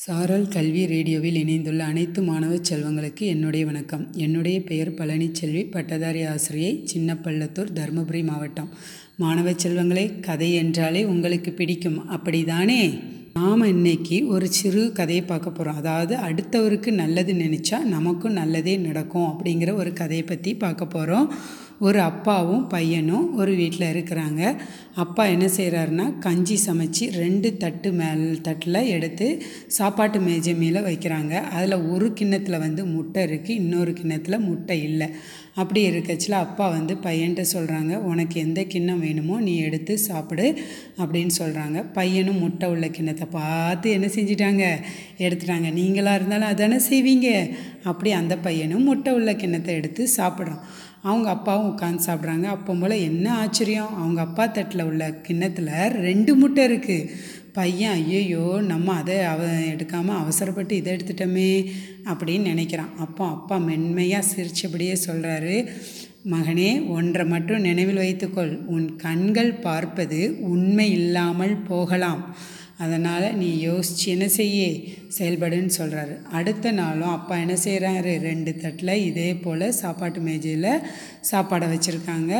சாரல் கல்வி ரேடியோவில் இணைந்துள்ள அனைத்து மாணவ செல்வங்களுக்கு என்னுடைய வணக்கம். என்னுடைய பெயர் பழனிச்செல்வி. பட்டதாரி ஆசிரியை சின்னப்பள்ளத்தூர் தருமபுரி மாவட்டம். மாணவ செல்வங்களே கதை என்றாலே உங்களுக்கு பிடிக்கும். அப்படிதானே? நாம் இன்னைக்கு ஒரு சிறு கதையை பார்க்க போகிறோம் அதாவது அடுத்தவருக்கு நல்லது நினச்சா நமக்கும் நல்லதே நடக்கும் அப்படிங்கிற ஒரு கதையை பற்றி பார்க்க போகிறோம் ஒரு அப்பாவும் பையனும் ஒரு வீட்டில் இருக்கிறாங்க. அப்பா என்ன செய்கிறாருன்னா கஞ்சி சமைச்சு ரெண்டு தட்டு மேல் தட்டில் எடுத்து சாப்பாட்டு மேஜை மேலே வைக்கிறாங்க. அதில் ஒரு கிண்ணத்தில் வந்து முட்டை இருக்குது இன்னொரு கிண்ணத்தில் முட்டை இல்லை. அப்படி இருக்கச்சில் அப்பா வந்து பையன்கிட்ட சொல்கிறாங்க உனக்கு எந்த கிண்ணம் வேணுமோ நீ எடுத்து சாப்பிடு அப்படின்னு சொல்கிறாங்க பையனும் முட்டை உள்ள கிண்ணத்தை பார்த்து என்ன செஞ்சிட்டாங்க? எடுத்துட்டாங்க. நீங்களாக இருந்தாலும் அதானே செய்வீங்க அப்படி அந்த பையனும் முட்டை உள்ள கிண்ணத்தை எடுத்து சாப்பிட்றான். அவங்க அப்பாவும் உட்காந்து சாப்பிட்றாங்க. அப்போ போல் என்ன ஆச்சரியம்? அவங்க அப்பா தட்டில் உள்ள கிண்ணத்தில் ரெண்டு முட்டை இருக்குது பையன் ஐயையோ நம்ம அதை அவ எடுக்காமல் அவசரப்பட்டு இதை எடுத்துட்டோமே அப்படின்னு நினைக்கிறான். அப்போ அப்பா மென்மையாக சிரித்தபடியே சொல்கிறாரு மகனே ஒன்றை மட்டும் நினைவில் வைத்துக்கொள். உன் கண்கள் பார்ப்பது உண்மை இல்லாமல் போகலாம். அதனால் நீ யோசிச்சு என்ன செய்ய? செயல்படுன்னு சொல்கிறாரு அடுத்த நாளும் அப்பா என்ன செய்கிறாரு ரெண்டு தட்டில் இதே போல் சாப்பாட்டு மேஜையில் சாப்பாடை வச்சுருக்காங்க.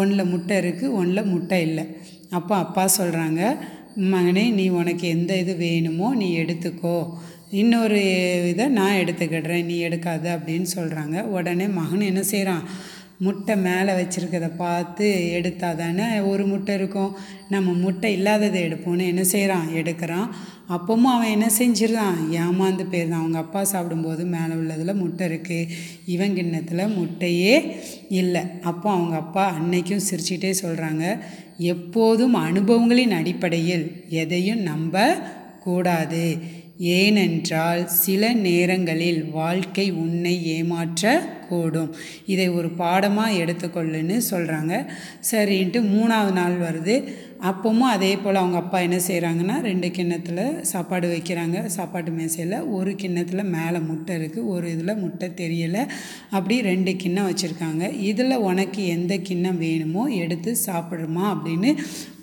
ஒன்றில் முட்டை இருக்குது ஒன்றில் முட்டை இல்லை. அப்போ அப்பா சொல்கிறாங்க மகனே நீ உனக்கு எந்த இது வேணுமோ நீ எடுத்துக்கோ. இன்னொரு இதை நான் எடுத்துக்கிடுறேன் நீ எடுக்காத அப்படின்னு சொல்கிறாங்க உடனே மகன் என்ன செய்கிறான் முட்டை மேலே வச்சுருக்கத பார்த்து எடுத்தால் தானே ஒரு முட்டை இருக்கும். நம்ம முட்டை இல்லாததை எடுப்போன்னு என்ன செய்கிறான் எடுக்கிறான். அப்பவும் அவன் என்ன செஞ்சிடறான் ஏமாந்து போயிருந்தான். அவங்க அப்பா சாப்பிடும்போது மேலே உள்ளதில் முட்டை இருக்குது இவன் கிண்ணத்தில் முட்டையே இல்லை. அப்போ அவங்க அப்பா அன்னைக்கும் சிரிச்சிட்டே சொல்கிறாங்க எப்போதும் அனுபவங்களின் அடிப்படையில் எதையும் நம்ப கூடாது ஏனென்றால் சில நேரங்களில் வாழ்க்கை உன்னை ஏமாற்ற கூடும். இதை ஒரு பாடமாக எடுத்துக்கொள்ளுன்னு சொல்கிறாங்க சரின்ட்டு மூணாவது நாள் வருது. அப்பவும் அதே போல் அவங்க அப்பா என்ன செய்கிறாங்கன்னா ரெண்டு கிண்ணத்தில் சாப்பாடு வைக்கிறாங்க. சாப்பாட்டு மேசையில் ஒரு கிண்ணத்தில் மேலே முட்டை இருக்குது ஒரு இதில் முட்டை தெரியலை. அப்படி ரெண்டு கிண்ணம் வச்சுருக்காங்க. இதில் உனக்கு எந்த கிண்ணம் வேணுமோ எடுத்து சாப்பிடுமா அப்படின்னு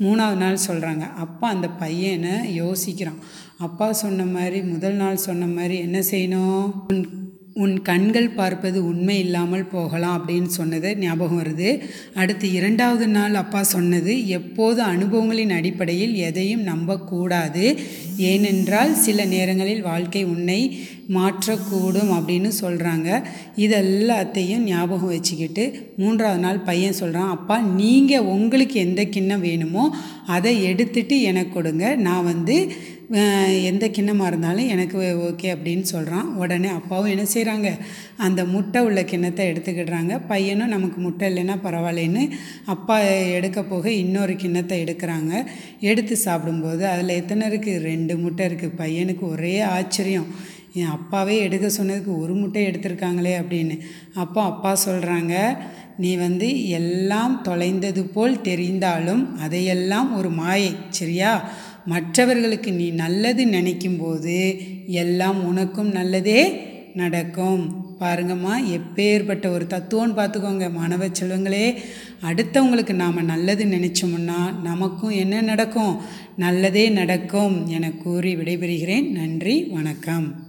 மூணாவது நாள் சொல்கிறாங்க அப்பா அந்த பையனை யோசிக்கிறான். அப்பா சொன்ன மாதிரி முதல் நாள் சொன்ன மாதிரி என்ன செய்யணும்? உன் கண்கள் பார்ப்பது உண்மை இல்லாமல் போகலாம் அப்படின்னு சொன்னது ஞாபகம் வருது. அடுத்து இரண்டாவது நாள் அப்பா சொன்னது எப்போது அனுபவங்களின் அடிப்படையில் எதையும் நம்பக்கூடாது. ஏனென்றால் சில நேரங்களில் வாழ்க்கை உன்னை மாற்றக்கூடும் அப்படின்னு சொல்கிறாங்க இதெல்லாத்தையும் ஞாபகம் வச்சுக்கிட்டு மூன்றாவது நாள் பையன் சொல்கிறான் அப்பா நீங்கள் உங்களுக்கு எந்த கிண்ணம் வேணுமோ அதை எடுத்துட்டு எனக்கு கொடுங்க. நான் வந்து எந்த கிண்ணமாக இருந்தாலும் எனக்கு ஓகே அப்படின்னு சொல்கிறான் உடனே அப்பாவும் என்ன செய்கிறாங்க அந்த முட்டை உள்ள கிண்ணத்தை எடுத்துக்கிடுறாங்க. பையனும் நமக்கு முட்டை இல்லைன்னா பரவாயில்லைன்னு அப்பா எடுக்க போக இன்னொரு கிண்ணத்தை எடுக்கிறாங்க. எடுத்து சாப்பிடும்போது அதில் எத்தனை இருக்குது ரெண்டு முட்டை இருக்குது பையனுக்கு ஒரே ஆச்சரியம். என் அப்பாவே எடுக்க சொன்னதுக்கு ஒரு முட்டை எடுத்திருக்காங்களே அப்படின்னு. அப்போ அப்பா சொல்கிறாங்க நீ வந்து எல்லாம் தொலைந்தது போல் தெரிந்தாலும் அதையெல்லாம் ஒரு மாயை சரியா? மற்றவர்களுக்கு நீ நல்லது நினைக்கும்போது எல்லாம் உனக்கும் நல்லதே நடக்கும். பாருங்கம்மா எப்பேற்பட்ட ஒரு தத்துவம்னு பார்த்துக்கோங்க மாணவ செல்வங்களே அடுத்தவங்களுக்கு நாம் நல்லது நினச்சோம்னா நமக்கும் என்ன நடக்கும்? நல்லதே நடக்கும் என கூறி விடைபெறுகிறேன். நன்றி வணக்கம்.